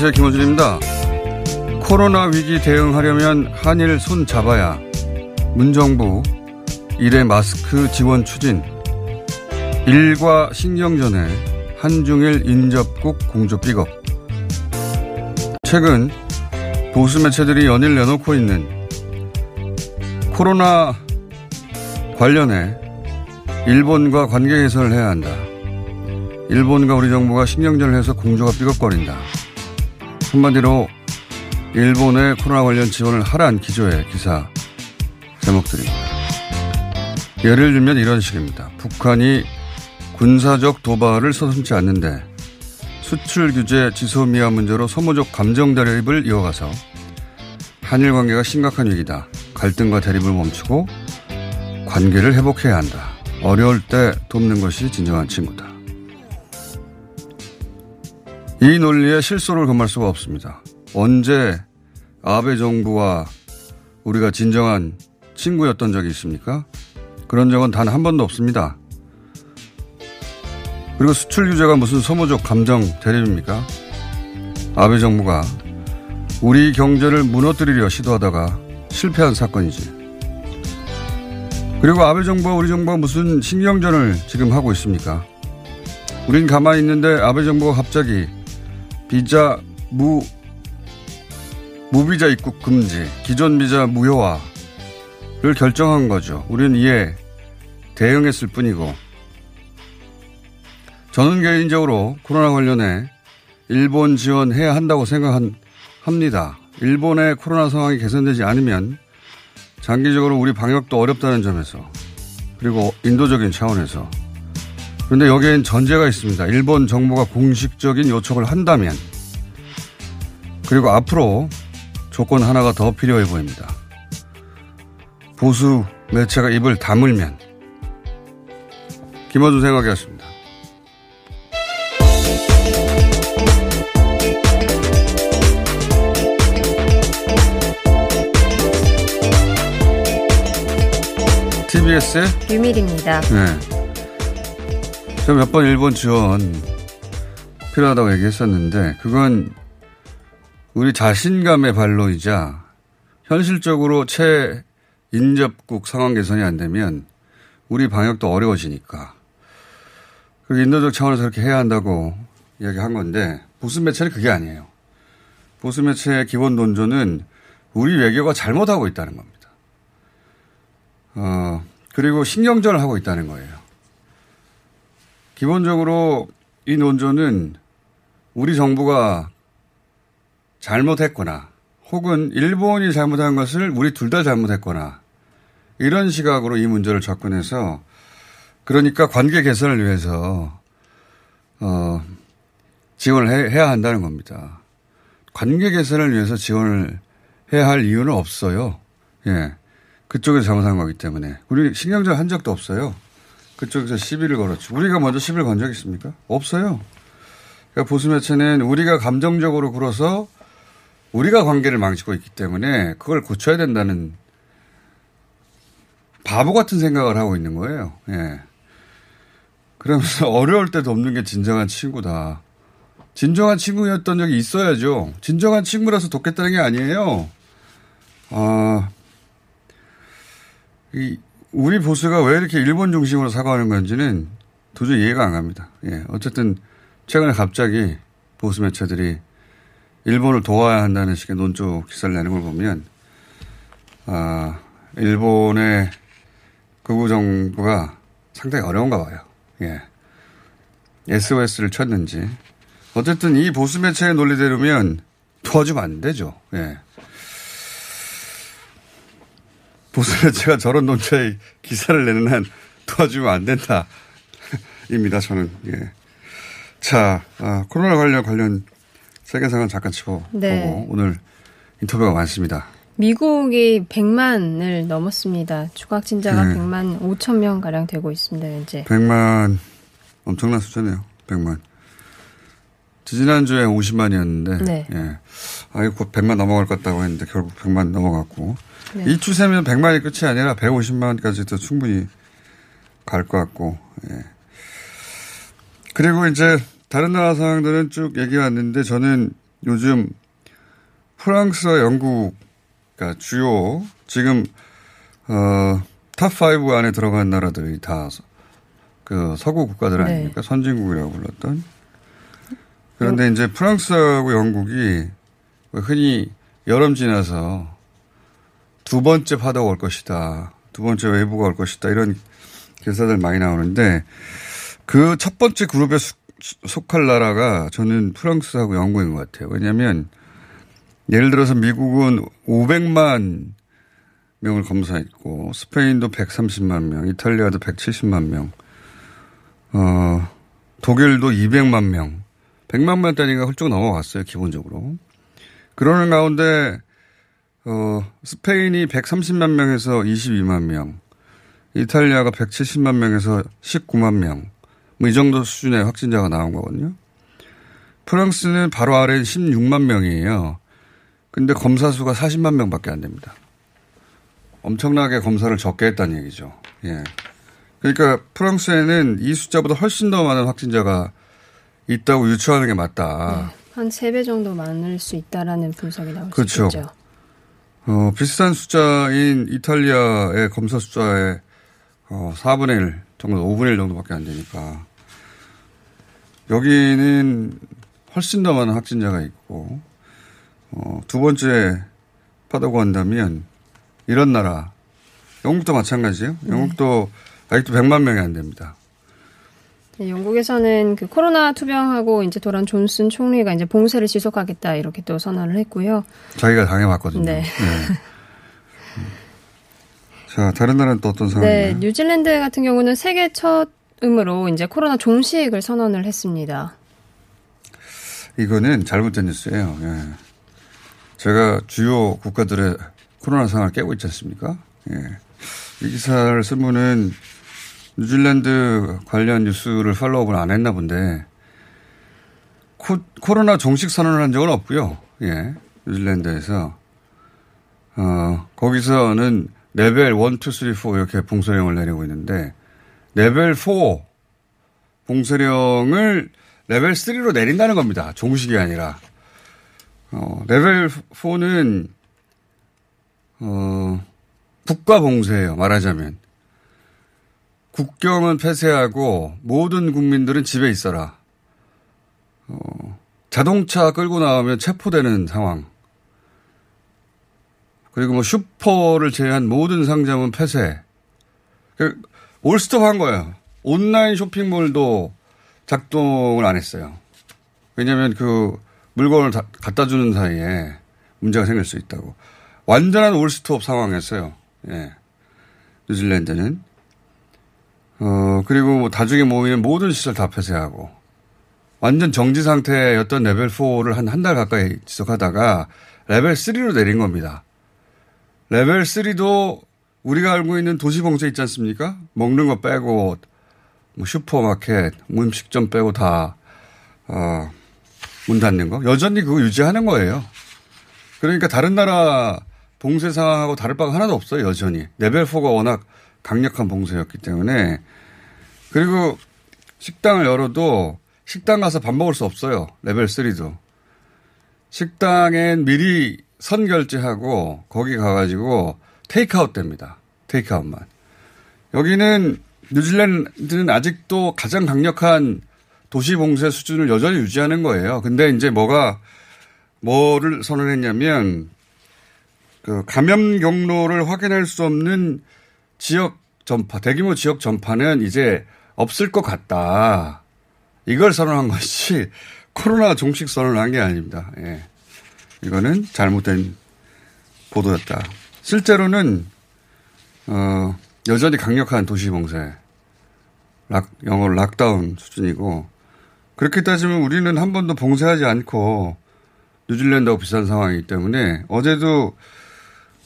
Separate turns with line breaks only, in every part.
안녕하세요. 김호준입니다. 코로나 위기 대응하려면 한일 손 잡아야 문정부 일회 마스크 지원 추진 일과 신경전에 한중일 인접국 공조 삐걱 최근 보수 매체들이 연일 내놓고 있는 코로나 관련해 일본과 관계 개선을 해야 한다. 일본과 우리 정부가 신경전을 해서 공조가 삐걱거린다. 한마디로 일본의 코로나 관련 지원을 하란 기조의 기사 제목들입니다. 예를 들면 이런 식입니다. 북한이 군사적 도발을 서슴지 않는데 수출 규제 지소미아 문제로 소모적 감정 대립을 이어가서 한일 관계가 심각한 위기다. 갈등과 대립을 멈추고 관계를 회복해야 한다. 어려울 때 돕는 것이 진정한 친구다. 이 논리에 실소를 금할 수가 없습니다. 언제 아베 정부와 우리가 진정한 친구였던 적이 있습니까? 그런 적은 단 한 번도 없습니다. 그리고 수출 규제가 무슨 소모적 감정 대립입니까? 아베 정부가 우리 경제를 무너뜨리려 시도하다가 실패한 사건이지. 그리고 아베 정부와 우리 정부가 무슨 신경전을 지금 하고 있습니까? 우린 가만히 있는데 아베 정부가 갑자기 비자 무 무비자 입국 금지, 기존 비자 무효화를 결정한 거죠. 우리는 이에 대응했을 뿐이고 저는 개인적으로 코로나 관련해 일본 지원해야 한다고 생각합니다. 일본의 코로나 상황이 개선되지 않으면 장기적으로 우리 방역도 어렵다는 점에서 그리고 인도적인 차원에서 그런데 여기엔 전제가 있습니다. 일본 정부가 공식적인 요청을 한다면 그리고 앞으로 조건 하나가 더 필요해 보입니다. 보수 매체가 입을 다물면 김어준 생각이었습니다. TBS의
유밀입니다.
네. 제가 몇 번 일본 지원 필요하다고 얘기했었는데 그건 우리 자신감의 발로이자 현실적으로 최인접국 상황 개선이 안 되면 우리 방역도 어려워지니까 그 인도적 차원에서 그렇게 해야 한다고 이야기한 건데 보수 매체는 그게 아니에요. 보수 매체의 기본 논조는 우리 외교가 잘못하고 있다는 겁니다. 어, 그리고 신경전을 하고 있다는 거예요. 기본적으로 이 논조는 우리 정부가 잘못했거나 혹은 일본이 잘못한 것을 우리 둘 다 잘못했거나 이런 시각으로 이 문제를 접근해서 그러니까 관계 개선을 위해서 어, 지원을 해, 해야 한다는 겁니다. 관계 개선을 위해서 지원을 해야 할 이유는 없어요. 예. 그쪽에서 잘못한 거기 때문에. 우리 신경전 한 적도 없어요. 그쪽에서 시비를 걸었죠. 우리가 먼저 시비를 건 적 있습니까? 없어요. 그러니까 보수 매체는 우리가 감정적으로 굴어서 우리가 관계를 망치고 있기 때문에 그걸 고쳐야 된다는 바보 같은 생각을 하고 있는 거예요. 예. 그러면서 어려울 때도 없는 게 진정한 친구다. 진정한 친구였던 적이 있어야죠. 진정한 친구라서 돕겠다는 게 아니에요. 아, 이, 우리 보수가 왜 이렇게 일본 중심으로 사과하는 건지는 도저히 이해가 안 갑니다. 예. 어쨌든 최근에 갑자기 보수 매체들이 일본을 도와야 한다는 식의 논조 기사를 내는 걸 보면, 아, 일본의 극우 정부가 상당히 어려운가 봐요. 예. SOS를 쳤는지. 어쨌든 이 보수 매체의 논리대로면 도와주면 안 되죠. 예. 보수 매체가 저런 논조의 기사를 내는 한 도와주면 안 된다. 입니다, 저는. 예. 자, 아, 코로나 관련 관련 세계 상황 잠깐 짚어보고 네. 오늘 인터뷰가 많습니다.
미국이 100만을 넘었습니다. 추가 확진자가 네. 100만 5천 명 가량 되고 있습니다. 현재.
100만 엄청난 숫자네요. 100만. 지난주에 50만이었는데 네. 예. 아이 곧 100만 넘어갈 것 같다고 했는데 결국 100만 넘어갔고 네. 이 추세면 100만이 끝이 아니라 150만까지도 충분히 갈 것 같고 예. 그리고 이제 다른 나라 상황들은 쭉 얘기해 왔는데 저는 요즘 프랑스와 영국 그러니까 주요 지금 어, top 5 안에 들어간 나라들이 다 그 서구 국가들 네. 아닙니까? 네. 선진국이라고 불렀던. 그런데 음. 이제 프랑스하고 영국이 흔히 여름 지나서 두 번째 파도가 올 것이다. 두 번째 wave가 올 것이다. 이런 기사들 많이 나오는데 그 첫 번째 그룹에 속할 나라가 저는 프랑스하고 영국인 것 같아요. 왜냐하면 예를 들어서 미국은 500만 명을 검사했고 스페인도 130만 명, 이탈리아도 170만 명, 어, 독일도 200만 명, 100만 명 단위가 훌쩍 넘어갔어요 기본적으로. 그러는 가운데 어, 스페인이 130만 명에서 22만 명, 이탈리아가 170만 명에서 19만 명, 뭐 이 정도 수준의 확진자가 나온 거거든요. 프랑스는 바로 아래 16만 명이에요. 근데 검사 수가 40만 명 밖에 안 됩니다. 엄청나게 검사를 적게 했다는 얘기죠. 예. 그러니까 프랑스에는 이 숫자보다 훨씬 더 많은 확진자가 있다고 유추하는 게 맞다.
네, 한 3배 정도 많을 수 있다라는 분석이 나올 그렇죠. 수 있죠.
어, 비슷한 숫자인 이탈리아의 검사 숫자의 어, 4분의 1 정도, 5분의 1 정도밖에 안 되니까. 여기는 훨씬 더 많은 확진자가 있고, 어, 두 번째 파다고 한다면 이런 나라 영국도 마찬가지예요. 네. 영국도 아직도 100만 명이 안 됩니다.
네, 영국에서는 그 코로나 투병하고 이제 돌아온 존슨 총리가 이제 봉쇄를 지속하겠다 이렇게 또 선언을 했고요.
자기가 당해봤거든요. 네. 네. 자, 다른 나라는 또 어떤 상황이에요? 네,
뉴질랜드 같은 경우는 세계 첫음으로 이제 코로나 종식을 선언을 했습니다.
이거는 잘못된 뉴스예요. 예. 제가 주요 국가들의 코로나 상황을 깨고 있지 않습니까? 예. 이 기사를 쓴 분은 뉴질랜드 관련 뉴스를 팔로우업을 안 했나 본데 코, 코로나 종식 선언을 한 적은 없고요. 예. 뉴질랜드에서 어, 거기서는 레벨 1, 2, 3, 4 이렇게 봉쇄령을 내리고 있는데 레벨 4 봉쇄령을 레벨 3로 내린다는 겁니다. 종식이 아니라. 어, 레벨 4는, 어, 국가 봉쇄예요. 말하자면. 국경은 폐쇄하고 모든 국민들은 집에 있어라. 어, 자동차 끌고 나오면 체포되는 상황. 그리고 뭐 슈퍼를 제외한 모든 상점은 폐쇄. 그 올스톱 한 거예요. 온라인 쇼핑몰도 작동을 안 했어요. 왜냐하면 그 물건을 갖다 주는 사이에 문제가 생길 수 있다고. 완전한 올스톱 상황이었어요. 예. 뉴질랜드는. 어, 그리고 뭐 다중에 모이는 모든 시설 다 폐쇄하고. 완전 정지 상태였던 레벨 4를 한 한 달 가까이 지속하다가 레벨 3로 내린 겁니다. 레벨 3도 우리가 알고 있는 도시 봉쇄 있지 않습니까? 먹는 거 빼고 뭐 슈퍼마켓, 뭐 음식점 빼고 다, 어, 문 닫는 거. 여전히 그거 유지하는 거예요. 그러니까 다른 나라 봉쇄 상황하고 다를 바가 하나도 없어요, 여전히. 레벨 4가 워낙 강력한 봉쇄였기 때문에. 그리고 식당을 열어도 식당 가서 밥 먹을 수 없어요. 레벨 3도. 식당엔 미리 선 결제하고 거기 가가지고 테이크아웃 됩니다. 테이크아웃만. 여기는 뉴질랜드는 아직도 가장 강력한 도시 봉쇄 수준을 여전히 유지하는 거예요. 근데 이제 뭐가 뭐를 선언했냐면 그 감염 경로를 확인할 수 없는 지역 전파, 대규모 지역 전파는 이제 없을 것 같다. 이걸 선언한 것이 코로나 종식 선언을 한게 아닙니다. 예. 이거는 잘못된 보도였다. 실제로는 어, 여전히 강력한 도시 봉쇄, 락, 영어로 락다운 수준이고 그렇게 따지면 우리는 한 번도 봉쇄하지 않고 뉴질랜드하고 비슷한 상황이기 때문에 어제도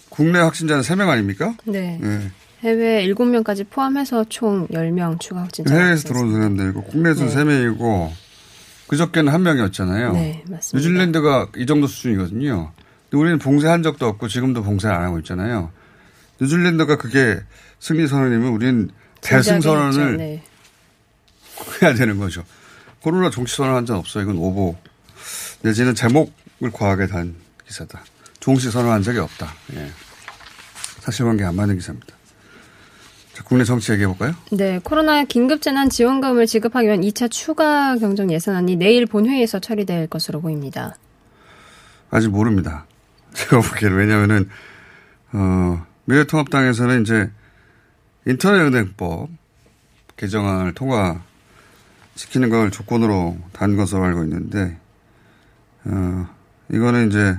국내 확진자는 3명 아닙니까?
네. 네. 해외 7명까지 포함해서 총 10명 추가 확진자.
해외에서 들어온 사람들 이고 국내에서 네. 3명이고 그저께는 한 명이었잖아요. 네, 맞습니다. 뉴질랜드가 이 정도 수준이거든요. 근데 우리는 봉쇄한 적도 없고 지금도 봉쇄를 안 하고 있잖아요. 뉴질랜드가 그게 승리 선언이면 우리는 대승 선언을 네. 해야 되는 거죠. 코로나 종식 선언 한 적 없어요. 이건 오보. 내지는 제목을 과하게 단 기사다. 종식 선언한 적이 없다. 예. 사실관계 안 맞는 기사입니다. 자, 국내 정치 얘기해 볼까요?
네, 코로나 긴급 재난 지원금을 지급하기 위한 2차 추가 경정 예산안이 내일 본회의에서 처리될 것으로 보입니다.
아직 모릅니다. 제가 보기에는 왜냐하면은 어, 미래통합당에서는 이제 인터넷은행법 개정안을 통과시키는 걸 조건으로 단 것으로 알고 있는데 어, 이거는 이제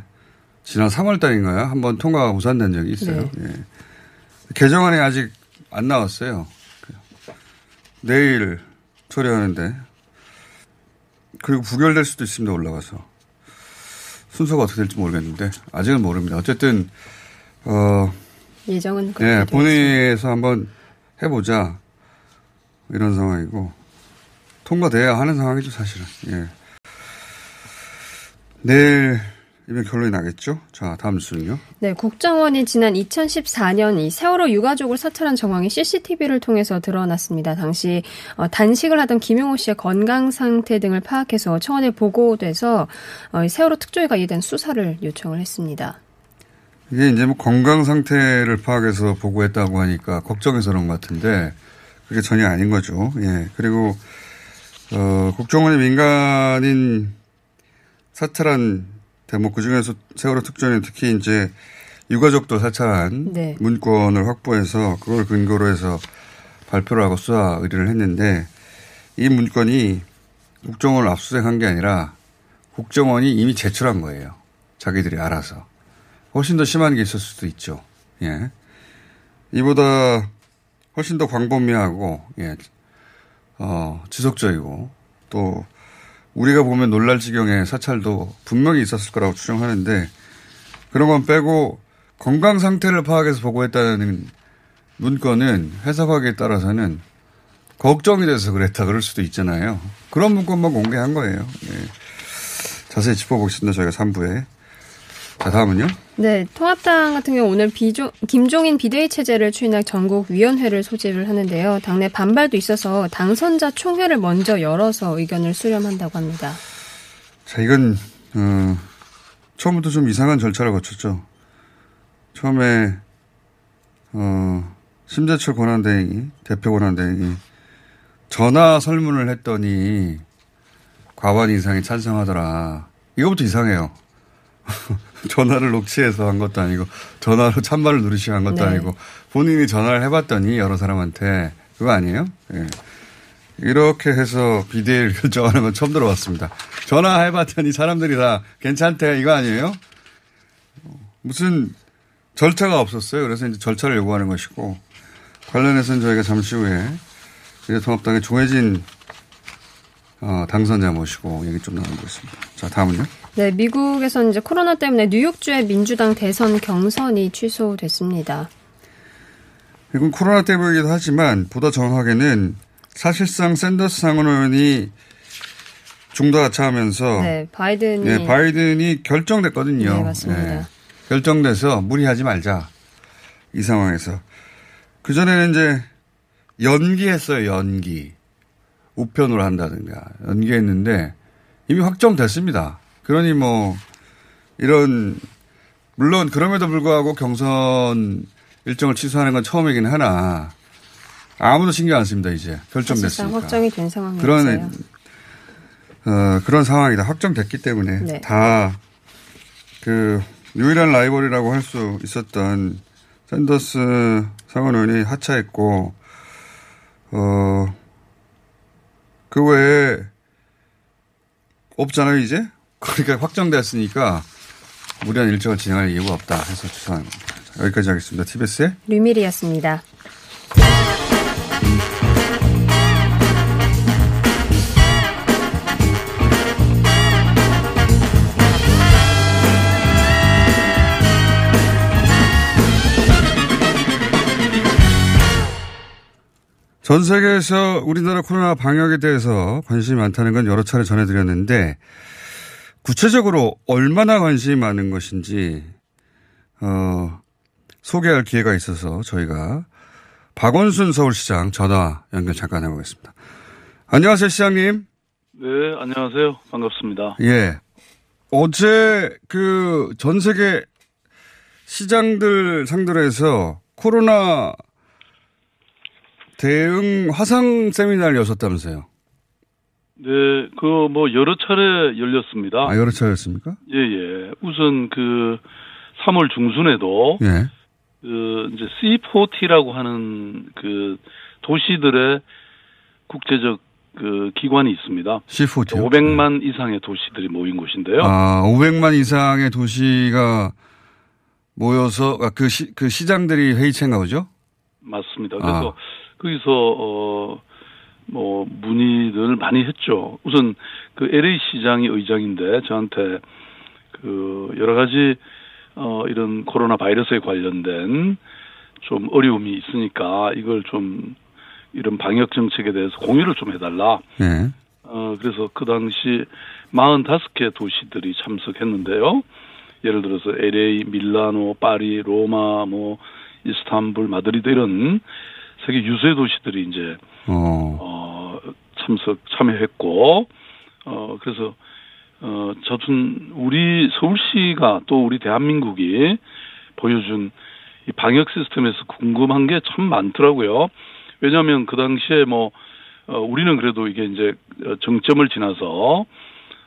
지난 3월 달인가요? 한번 통과가 우산된 적이 있어요. 네. 예. 개정안이 아직 안 나왔어요. 내일 처리하는데 그리고 부결될 수도 있습니다. 올라가서 순서가 어떻게 될지 모르겠는데 아직은 모릅니다. 어쨌든
어 예정은
네, 본회의에서 한번 해보자 이런 상황이고 통과돼야 하는 상황이죠 사실은. 예. 내일 이면 결론이 나겠죠? 자, 다음 순요.
네, 국정원이 지난 2014년 이 세월호 유가족을 사찰한 정황이 CCTV를 통해서 드러났습니다. 당시 어, 단식을 하던 김용호 씨의 건강 상태 등을 파악해서 청와대 보고돼서 어, 세월호 특조위가 관계된 수사를 요청을 했습니다.
이게 이제 뭐 건강 상태를 파악해서 보고했다고 하니까 걱정해서 그런 것 같은데 그게 전혀 아닌 거죠. 예. 그리고 어, 국정원이 민간인 사찰한 대목 그중에서 세월호 특전이 특히 이제 유가족도 사찰한 네. 문건을 확보해서 그걸 근거로 해서 발표를 하고 수사 의뢰를 했는데 이 문건이 국정원을 압수수색한 게 아니라 국정원이 이미 제출한 거예요. 자기들이 알아서. 훨씬 더 심한 게 있을 수도 있죠. 예. 이보다 훨씬 더 광범위하고, 예. 어, 지속적이고, 또 우리가 보면 놀랄 지경의 사찰도 분명히 있었을 거라고 추정하는데 그런 건 빼고 건강 상태를 파악해서 보고했다는 문건은 해석하기에 따라서는 걱정이 돼서 그랬다 그럴 수도 있잖아요. 그런 문건만 공개한 거예요. 네. 자세히 짚어보겠습니다. 저희가 3부에. 자, 다음은요?
네, 통합당 같은 경우 오늘 비조, 김종인 비대위 체제를 추진할 전국 위원회를 소집을 하는데요. 당내 반발도 있어서 당선자 총회를 먼저 열어서 의견을 수렴한다고 합니다.
자, 이건 어, 처음부터 좀 이상한 절차를 거쳤죠. 처음에 어, 심재철 권한대행이 대표 권한대행이 전화 설문을 했더니 과반 이상이 찬성하더라. 이거부터 이상해요. 전화를 녹취해서 한 것도 아니고 전화로 참말을 누르시고 한 것도 네. 아니고 본인이 전화를 해봤더니 여러 사람한테 그거 아니에요? 예. 이렇게 해서 비대위를 결정하는 건 처음 들어봤습니다. 전화해봤더니 사람들이 다 괜찮대 이거 아니에요? 무슨 절차가 없었어요. 그래서 이제 절차를 요구하는 것이고 관련해서는 저희가 잠시 후에 미래통합당의 조혜진 어, 당선자 모시고 얘기 좀 나눠보겠습니다. 자 다음은요.
네, 미국에서는 이제 코로나 때문에 뉴욕주의 민주당 대선 경선이 취소됐습니다.
이건 코로나 때문이기도 하지만 보다 정확하게는 사실상 샌더스 상원 의원이 중도하차하면서
네, 바이든이
네, 바이든이 결정됐거든요.
네, 맞습니다.
네, 결정돼서 무리하지 말자 이 상황에서 그 전에는 이제 연기했어요. 연기 우편으로 한다든가 연기했는데 이미 확정됐습니다. 그러니 뭐 이런 물론 그럼에도 불구하고 경선 일정을 취소하는 건 처음이긴 하나 아무도 신경 안 씁니다 이제 결정됐으니까
사실상 확정이 된 상황이었어요.
그런 어, 그런 상황이다 확정됐기 때문에
네.
다그 유일한 라이벌이라고 할 수 있었던 샌더스 상원 의원이 하차했고 어그 외에 없잖아요 이제 그러니까 확정됐으니까 무리한 일정을 진행할 이유가 없다 해서. 자, 여기까지 하겠습니다. TBS의
류밀이었습니다.
전 세계에서 우리나라 코로나 방역에 대해서 관심이 많다는 건 여러 차례 전해드렸는데 구체적으로 얼마나 관심이 많은 것인지 어, 소개할 기회가 있어서 저희가 박원순 서울시장 전화 연결 잠깐 해보겠습니다. 안녕하세요, 시장님.
네, 안녕하세요. 반갑습니다.
예. 어제 그 전 세계 시장들 상대로 해서 코로나 대응 화상 세미나를 여셨다면서요?
네, 그 뭐 여러 차례 열렸습니다.
아, 여러 차례였습니까?
예, 예. 우선 그 3월 중순에도
예.
그 이제 C40라고 하는 그 도시들의 국제적 그 기관이 있습니다.
C40. 요?
500만 이상의 도시들이 모인 곳인데요.
아, 500만 이상의 도시가 모여서 아, 그, 시, 그 시장들이 회의체인가 보죠?
맞습니다.
아.
그래서 거기서 어, 뭐 문의를 많이 했죠. 우선 그 LA 시장이 의장인데 저한테 그 여러 가지 어 이런 코로나 바이러스에 관련된 좀 어려움이 있으니까 이걸 좀 이런 방역 정책에 대해서 공유를 좀 해달라.
예.
어 그래서 그 당시 45개 도시들이 참석했는데요. 예를 들어서 LA, 밀라노, 파리, 로마, 뭐 이스탄불, 마드리드 이런 세계 유수의 도시들이 이제
어.
어, 참석 참여했고 어 그래서 어 저는 우리 서울시가 또 우리 대한민국이 보여준 이 방역 시스템에서 궁금한 게 참 많더라고요. 왜냐하면 그 당시에 뭐 어, 우리는 그래도 이게 이제 어, 정점을 지나서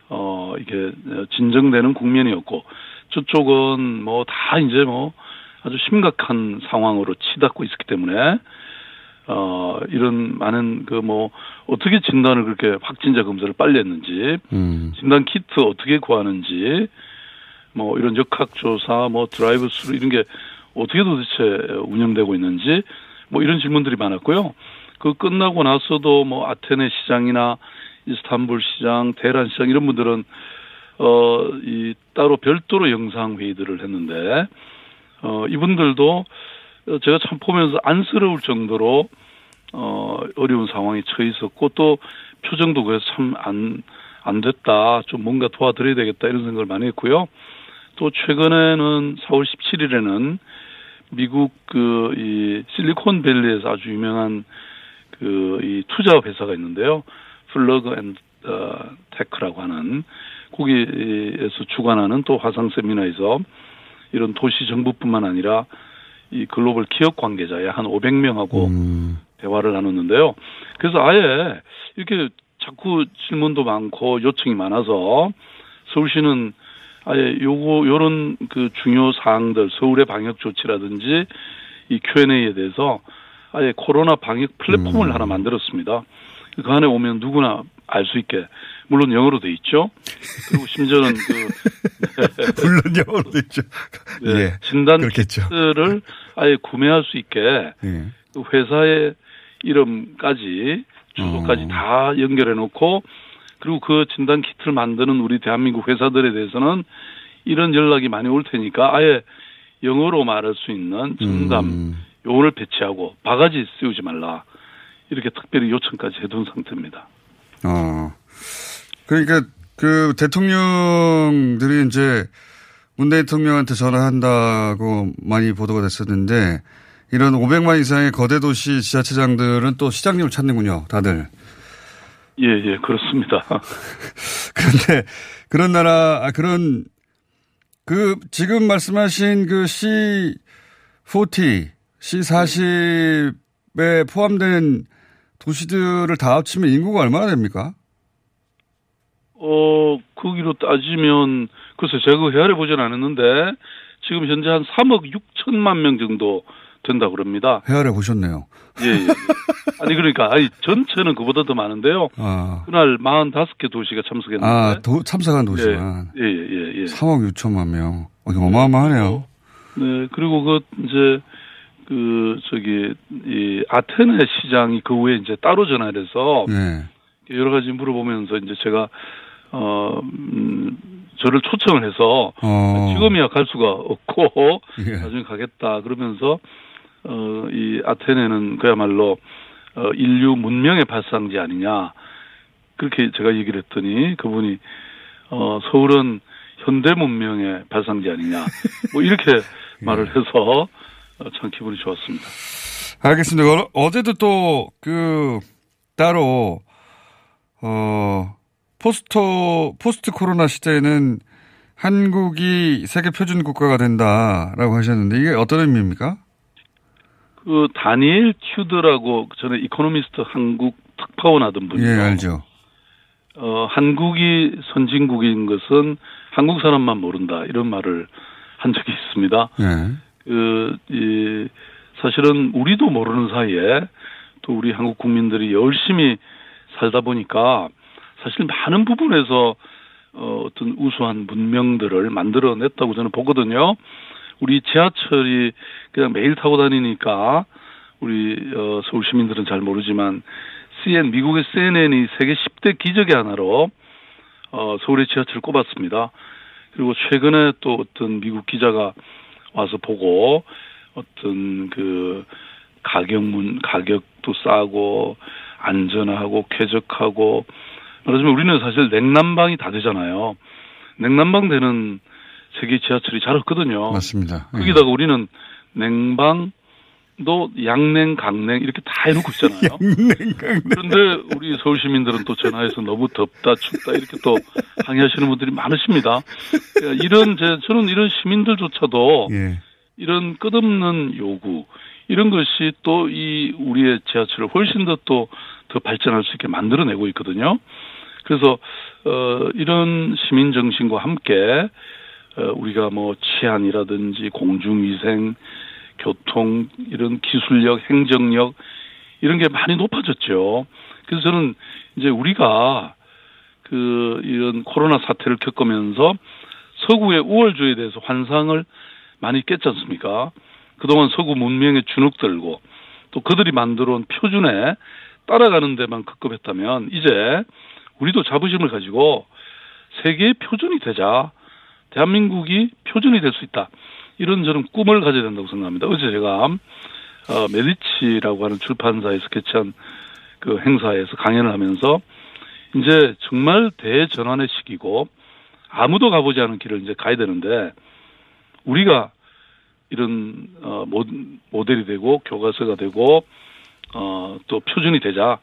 어 이게 진정되는 국면이었고 저쪽은 뭐 다 이제 뭐 아주 심각한 상황으로 치닫고 있었기 때문에 어 이런 많은 그 뭐 어떻게 진단을 그렇게 확진자 검사를 빨리 했는지
음.
진단 키트 어떻게 구하는지 뭐 이런 역학조사 뭐 드라이브 스루 이런 게 어떻게 도대체 운영되고 있는지 뭐 이런 질문들이 많았고요. 그 끝나고 나서도 뭐 아테네 시장이나 이스탄불 시장, 테헤란 시장 이런 분들은 어 이 따로 별도로 영상 회의들을 했는데 어 이분들도 어, 제가 참 보면서 안쓰러울 정도로 어 어려운 상황에 처해 있었고 또 표정도 그래서 참 안 안 됐다. 좀 뭔가 도와드려야 되겠다 이런 생각을 많이 했고요. 또 최근에는 4월 17일에는 미국 그 이 실리콘밸리에서 아주 유명한 그 이 투자 회사가 있는데요. Plug and 어, Tech라고 하는 거기에서 주관하는 또 화상 세미나에서 이런 도시 정부뿐만 아니라 이 글로벌 기업 관계자 약 한 500명하고
음.
대화를 나눴는데요. 그래서 아예 이렇게 자꾸 질문도 많고 요청이 많아서 서울시는 아예 요거 요런 그 중요 사항들 서울의 방역 조치라든지 이 Q&A에 대해서 아예 코로나 방역 플랫폼을
음.
하나 만들었습니다. 그 안에 오면 누구나 알 수 있게 물론 영어로 돼 있죠. 그리고 심지어는 그
물론 영어로 돼 있죠.
네,
예.
진단
그렇겠죠.
키트를 아예 구매할 수 있게
예.
그 회사의 이름까지 주소까지
어.
다 연결해 놓고 그리고 그 진단 키트를 만드는 우리 대한민국 회사들에 대해서는 이런 연락이 많이 올 테니까 아예 영어로 말할 수 있는 정답
음.
요원을 배치하고 바가지 씌우지 말라 이렇게 특별히 요청까지 해둔 상태입니다.
어. 그러니까 그 대통령들이 이제 문 대통령한테 전화한다고 많이 보도가 됐었는데 이런 500만 이상의 거대 도시 지자체장들은 또 시장님을 찾는군요, 다들.
예, 예, 그렇습니다.
그런데 그런 나라, 아, 그런 그 지금 말씀하신 그 C40, C40에 포함된 도시들을 다 합치면 인구가 얼마나 됩니까?
어, 거기로 따지면, 글쎄, 제가 그 헤아려 보진 않았는데, 지금 현재 한 3억 6천만 명 정도 된다 그럽니다.
헤아려 보셨네요.
예, 예. 아니, 그러니까, 아니, 전체는 그보다 더 많은데요.
아,
그날 45개 도시가 참석했는데.
아 도, 참석한 도시만.
예, 예, 예, 예.
3억 6천만 명. 어, 어마어마하네요.
네, 그리고 그, 이제, 그, 저기, 이, 아테네 시장이 그 후에 이제 따로 전화를 해서,
네.
여러 가지 물어보면서 이제 제가, 어, 음, 저를 초청을 해서,
어.
지금이야 갈 수가 없고,
예.
나중에 가겠다. 그러면서, 어, 이 아테네는 그야말로, 어, 인류 문명의 발상지 아니냐. 그렇게 제가 얘기를 했더니 그분이, 어, 서울은 현대 문명의 발상지 아니냐. 뭐 이렇게 말을 해서 어, 참 기분이 좋았습니다.
알겠습니다. 어, 어제도 또, 그, 따로, 어, 포스트, 포스트 코로나 시대에는 한국이 세계 표준 국가가 된다라고 하셨는데 이게 어떤 의미입니까?
그 다니엘 튜드라고 전에 이코노미스트 한국 특파원 하던 분이요.
예, 알죠.
어, 한국이 선진국인 것은 한국 사람만 모른다 이런 말을 한 적이 있습니다.
예.
그, 이, 사실은 우리도 모르는 사이에 또 우리 한국 국민들이 열심히 살다 보니까 사실 많은 부분에서 어, 어떤 우수한 문명들을 만들어냈다고 저는 보거든요. 우리 지하철이 그냥 매일 타고 다니니까 우리 어, 서울 시민들은 잘 모르지만 CN 미국의 CNN이 세계 10대 기적의 하나로 어, 서울의 지하철을 꼽았습니다. 그리고 최근에 또 어떤 미국 기자가 와서 보고 어떤 그 가격문 가격도 싸고 안전하고 쾌적하고 말하자면 우리는 사실 냉난방이 다 되잖아요. 냉난방 되는 세계 지하철이 잘 없거든요.
맞습니다. 예.
거기다가 우리는 냉방도 양냉, 강냉 이렇게 다 해놓고 있잖아요. 그런데 우리 서울 시민들은 또 전화해서 너무 덥다, 춥다 이렇게 또 항의하시는 분들이 많으십니다. 그러니까 이런 제 저는 이런 시민들조차도
예.
이런 끝없는 요구 이런 것이 또 이 우리의 지하철을 훨씬 더또더 발전할 수 있게 만들어내고 있거든요. 그래서 어 이런 시민 정신과 함께 어 우리가 뭐 치안이라든지 공중위생, 교통 이런 기술력, 행정력 이런 게 많이 높아졌죠. 그래서 저는 이제 우리가 그 이런 코로나 사태를 겪으면서 서구의 우월주의에 대해서 환상을 많이 깼지 않습니까? 그동안 서구 문명에 주눅들고 또 그들이 만들어 온 표준에 따라가는 데만 급급했다면 이제 우리도 자부심을 가지고 세계의 표준이 되자 대한민국이 표준이 될 수 있다. 이런 저는 꿈을 가져야 된다고 생각합니다. 어제 제가 어, 메디치라고 하는 출판사에서 개최한 그 행사에서 강연을 하면서 이제 정말 대전환의 시기고 아무도 가보지 않은 길을 이제 가야 되는데 우리가 이런 어 모- 모델이 되고 교과서가 되고 어 또 표준이 되자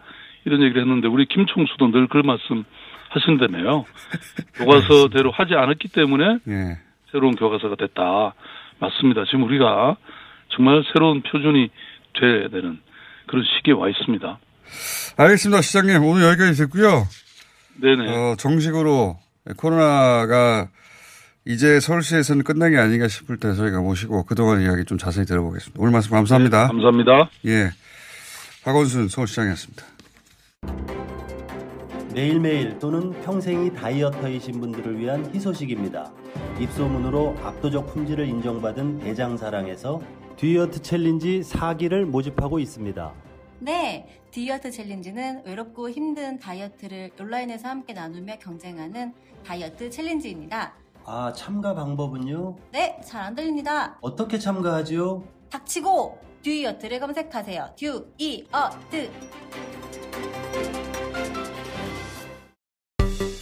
이런 얘기를 했는데 우리 김총수도 늘 그 말씀 하신다며요. 교과서대로 하지 않았기 때문에
예.
새로운 교과서가 됐다. 맞습니다. 지금 우리가 정말 새로운 표준이 돼야 되는 그런 시기에 와 있습니다.
알겠습니다. 시장님, 오늘 여기까지 듣고요.
네네.
어, 정식으로 코로나가 이제 서울시에서는 끝난 게 아닌가 싶을 때 저희가 모시고 그동안 이야기 좀 자세히 들어보겠습니다. 오늘 말씀 감사합니다.
감사합니다.
예. 박원순 서울시장이었습니다.
매일매일 또는 평생이 다이어터이신 분들을 위한 희소식입니다. 입소문으로 압도적 품질을 인정받은 대장사랑에서 듀이어트 챌린지 4기를 모집하고 있습니다.
네, 듀이어트 챌린지는 외롭고 힘든 다이어트를 온라인에서 함께 나누며 경쟁하는 다이어트 챌린지입니다.
아, 참가 방법은요?
네, 잘 안 들립니다.
어떻게 참가하지요?
닥치고 듀이어트를 검색하세요. 듀이어트.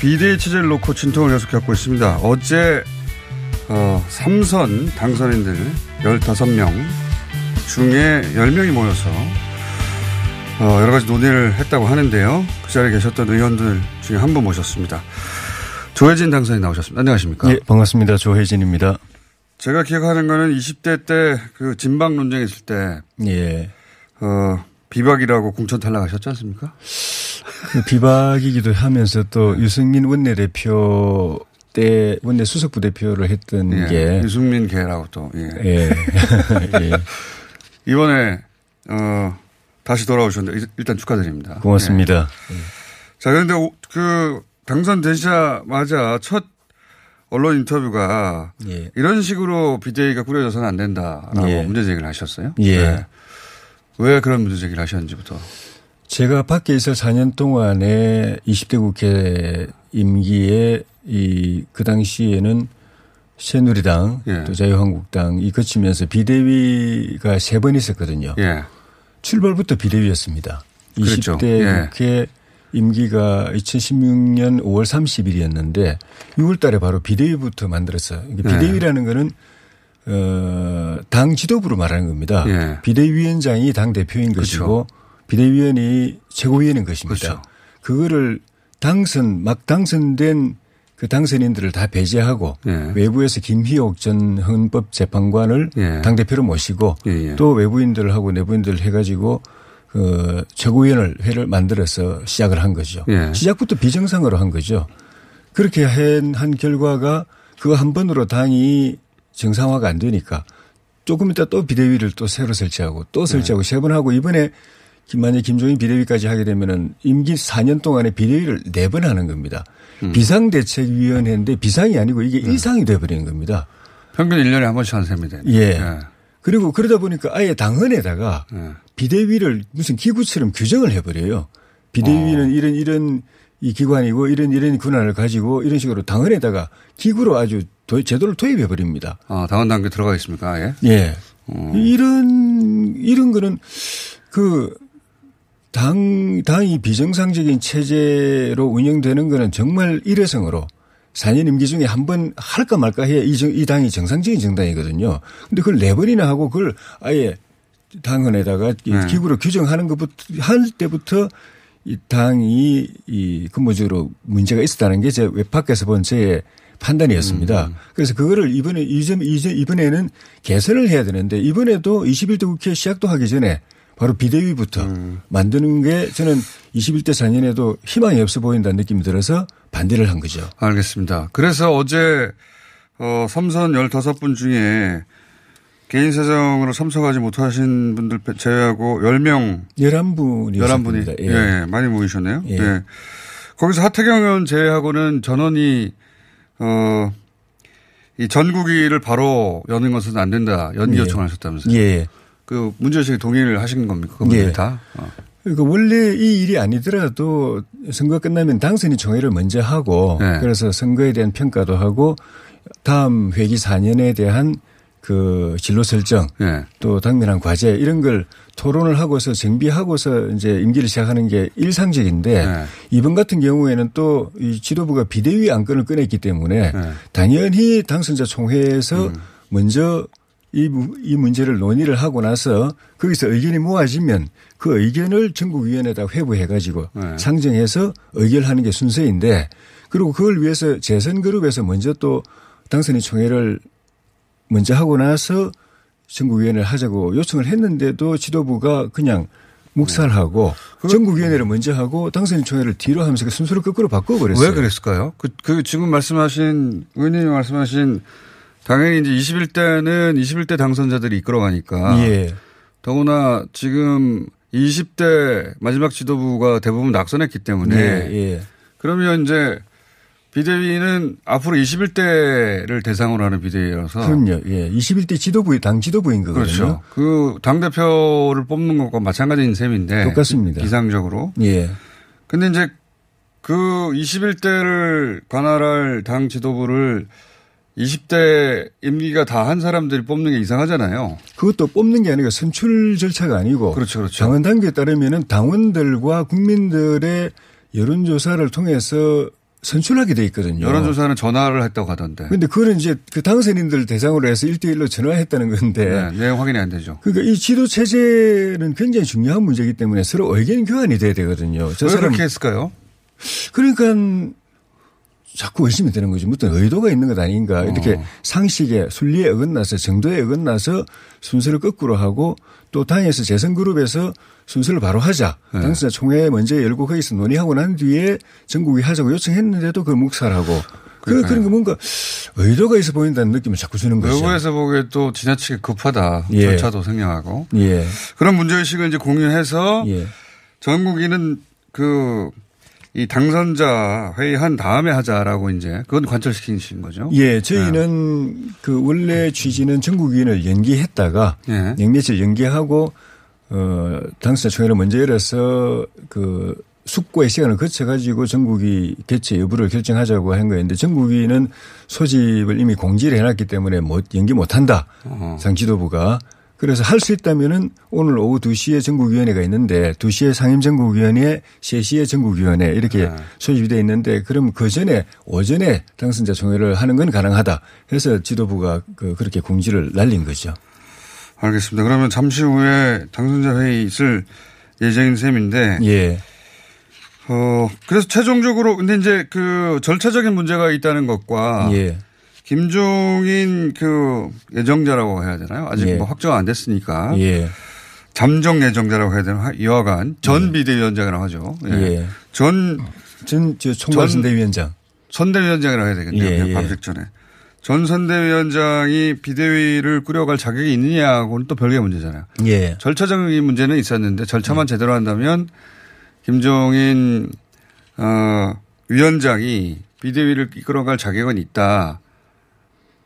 비대위 체제를 놓고 진통을 계속 겪고 있습니다. 어제 어, 3선 당선인들 15명 중에 10명이 모여서 어, 여러 가지 논의를 했다고 하는데요. 그 자리에 계셨던 의원들 중에 한 분 모셨습니다. 조혜진 당선인 나오셨습니다. 안녕하십니까?
예, 반갑습니다. 조혜진입니다.
제가 기억하는 거는 20대 때 그 진방 논쟁 있을 때
예.
어, 비박이라고 공천 탈락하셨지 않습니까?
그 비박이기도 하면서 또 유승민 원내대표 때 원내 수석부 대표를 했던
예,
게
유승민 개라고 또 예.
예. 예.
이번에 어 다시 돌아오셨는데 일단 축하드립니다.
고맙습니다.
예. 자 그런데 그 당선되시자마자 첫 언론 인터뷰가
예.
이런 식으로 비대위가 꾸려져서는 안 된다라고
예.
문제 제기를 하셨어요.
예.
네. 왜 그런 문제 제기를 하셨는지부터.
제가 밖에 있을 4년 동안에 20대 국회 임기에 이 그 당시에는 새누리당
예.
또 자유한국당 이 거치면서 비대위가 세 번 있었거든요.
예.
출발부터 비대위였습니다.
그랬죠.
20대
예.
국회 임기가 2016년 5월 30일이었는데 6월 달에 바로 비대위부터 만들었어요. 이게
예.
비대위라는 거는 어, 당 지도부로 말하는 겁니다.
예.
비대위원장이 당 대표인 것이고 비대위원이 최고위원인 것입니다.
그렇죠.
그거를 당선 막 당선된 그 당선인들을 다 배제하고
예.
외부에서 김희옥 전 헌법재판관을
예.
당 대표로 모시고
예, 예.
또 외부인들하고 내부인들 해가지고 그 최고위원을 회를 만들어서 시작을 한 거죠.
예.
시작부터 비정상으로 한 거죠. 그렇게 한, 한 결과가 그거 한 번으로 당이 정상화가 안 되니까 조금 이따 또 비대위를 또 새로 설치하고 또 설치하고 세 번 하고 이번에 김- 만약 김종인 비대위까지 하게 되면은 임기 4년 동안에 비대위를 네번 하는 겁니다. 비상대책위원회인데 비상이 아니고 이게 일상이 돼버리는 겁니다.
평균 1년에 한 번씩 한 셈이 되네.
예. 그리고 그러다 보니까 아예 당헌에다가
예.
비대위를 무슨 기구처럼 규정을 해버려요. 비대위는 이런 이런 이 기관이고 이런 이런 권한을 가지고 이런 식으로 당헌에다가 기구로 아주 도- 제도를 도입해 버립니다.
아, 당원 단계 들어가 있습니까? 예.
예. 이런 이런 거는 그 당, 당이 비정상적인 체제로 운영되는 거는 정말 일회성으로 4년 임기 중에 한 번 할까 말까 해야 이, 정- 이 당이 정상적인 정당이거든요. 근데 그걸 네 번이나 하고 그걸 아예 당헌에다가 이
네.
기구로 규정하는 것부터 할 때부터 이 당이 이 근본적으로 문제가 있었다는 게 제 외밖에서 본 제 판단이었습니다.
음.
그래서 그거를 이번에 이전 이번에는 개선을 해야 되는데 이번에도 21대 국회 시작도 하기 전에 바로 비대위부터
음.
만드는 게 저는 21대 4년에도 희망이 없어 보인다는 느낌이 들어서 반대를 한 거죠.
알겠습니다. 그래서 어제 어, 삼선 15분 중에 개인 사정으로 참석하지 못하신 분들 제외하고 10명
11분이
11분이
예.
예. 많이 모이셨네요.
예.
예. 거기서 하태경 의원 제외하고는 전원이 어, 이 전국위를 바로 여는 것은 안 된다. 연기
예.
요청을 하셨다면서요.
예.
그 문제의식에 동의를 하신 겁니까? 그분들
예.
다? 어.
그러니까 원래 이 일이 아니더라도 선거 끝나면 당선인 총회를 먼저 하고
네.
그래서 선거에 대한 평가도 하고 다음 회기 4년에 대한 그 진로 설정
예.
또 당면한 과제 이런 걸 토론을 하고서 정비하고서 이제 임기를 시작하는 게 일상적인데
네.
이번 같은 경우에는 또 이 지도부가 비대위 안건을 꺼냈기 때문에
네.
당연히 당선자 총회에서
음.
먼저 이, 무- 이 문제를 논의를 하고 나서 거기서 의견이 모아지면 그 의견을 전국위원회에다 회부해가지고
네.
상정해서 의결하는 게 순서인데 그리고 그걸 위해서 재선그룹에서 먼저 또 당선인 총회를 먼저 하고 나서 전국위원회를 하자고 요청을 했는데도 지도부가 그냥 묵살하고 전국위원회를 먼저 하고 당선인 총회를 뒤로 하면서 그 순서를 거꾸로 바꿔버렸어요.
왜 그랬을까요? 그, 그 지금 말씀하신 의원님이 말씀하신 당연히 이제 21대는 21대 당선자들이 이끌어가니까.
예.
더구나 지금 20대 마지막 지도부가 대부분 낙선했기 때문에.
예, 예.
그러면 이제 비대위는 앞으로 21대를 대상으로 하는 비대위라서.
그럼요. 예. 21대 지도부, 당 지도부인 거거든요.
그렇죠. 그 당대표를 뽑는 것과 마찬가지인 셈인데.
똑같습니다.
기상적으로.
예.
근데 이제 그 21대를 관할할 당 지도부를 20대 임기가 다 한 사람들이 뽑는 게 이상하잖아요.
그것도 뽑는 게 아니고 선출 절차가 아니고
그렇죠, 그렇죠.
당원 단계에 따르면은 당원들과 국민들의 여론조사를 통해서 선출하게 돼 있거든요.
여론조사는 전화를 했다고 하던데.
근데 그거는 이제 그 당선인들 대상으로 해서 1대1로 전화했다는 건데.
네, 내용 확인이 안 되죠.
그러니까 이 지도 체제는 굉장히 중요한 문제이기 때문에 서로 의견 교환이 돼야 되거든요. 저
왜
사람
그렇게 했을까요?
그러니까 자꾸 의심이 되는 거죠. 어떤 의도가 있는 것 아닌가. 이렇게
어.
상식에 순리에 어긋나서 정도에 어긋나서 순서를 거꾸로 하고 또 당에서 재선그룹에서 순서를 바로 하자.
네.
당선자 총회 먼저 열고 거기서 논의하고 난 뒤에 전국이 하자고 요청했는데도 그걸 묵살하고 그. 그런 거 뭔가 의도가 있어 보인다는 느낌을 자꾸 주는 거죠.
외부에서 보기에 또 지나치게 급하다.
예.
절차도 생략하고.
예.
그런 문제의식을 이제 공유해서
예.
전국위는 그 이 당선자 회의한 다음에 하자라고 이제 그건 관철시키신 거죠.
예, 저희는 그 원래 취지는 전국위원을 연기했다가
예.
영매칠 연기하고 어 당선자 총회를 먼저 열어서 그 숙고의 시간을 거쳐 가지고 전국위 개최 여부를 결정하자고 한 거였는데 전국위는 소집을 이미 공지를 해놨기 때문에 못 연기 못한다.
어허.
상지도부가 그래서 할 수 있다면은 오늘 오후 2시에 전국위원회가 있는데 2시에 상임전국위원회, 3시에 전국위원회 이렇게
네.
소집이 돼 있는데 그럼 그 전에 오전에 당선자 총회를 하는 건 가능하다. 해서 지도부가 그 그렇게 공지를 날린 거죠.
알겠습니다. 그러면 잠시 후에 당선자 회의 있을 예정인 셈인데.
예.
어, 그래서 최종적으로 근데 이제 그 절차적인 문제가 있다는 것과
예.
김종인 그 예정자라고 해야 되나요? 아직
예.
뭐 확정 안 됐으니까.
예.
잠정 예정자라고 해야 되나? 이와간 전 비대위원장이라고 하죠. 예.
예.
전,
전, 저 총괄 선대위원장.
선대위원장이라고 해야 되겠네요.
예, 예.
밤색 전에. 전 선대위원장이 비대위를 꾸려갈 자격이 있느냐하고는 또 별개의 문제잖아요.
예.
절차적인 문제는 있었는데 절차만 제대로 한다면 김종인 어, 위원장이 비대위를 이끌어갈 자격은 있다.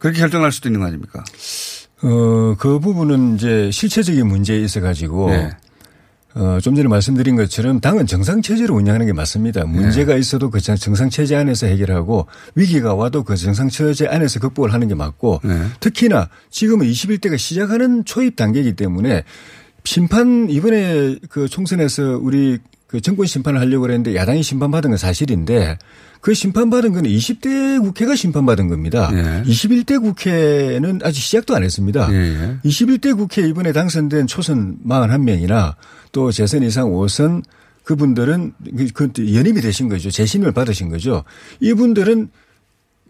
그렇게 결정할 수도 있는 거 아닙니까?
어, 그 부분은 이제 실체적인 문제에 있어 가지고
네.
어, 좀 전에 말씀드린 것처럼 당은 정상체제로 운영하는 게 맞습니다. 문제가 있어도 그 정- 정상체제 안에서 해결하고 위기가 와도 그 정상체제 안에서 극복을 하는 게 맞고
네.
특히나 지금은 21대가 시작하는 초입 단계이기 때문에 심판 이번에 그 총선에서 우리 그그 정권 심판을 하려고 그랬는데 야당이 심판받은 건 사실인데 그 심판받은 건 20대 국회가 심판받은 겁니다.
예.
21대 국회는 아직 시작도 안 했습니다.
예, 예.
21대 국회 이번에 당선된 초선 41명이나 또 재선 이상 5선 그분들은 그, 그 연임이 되신 거죠. 재심을 받으신 거죠. 이분들은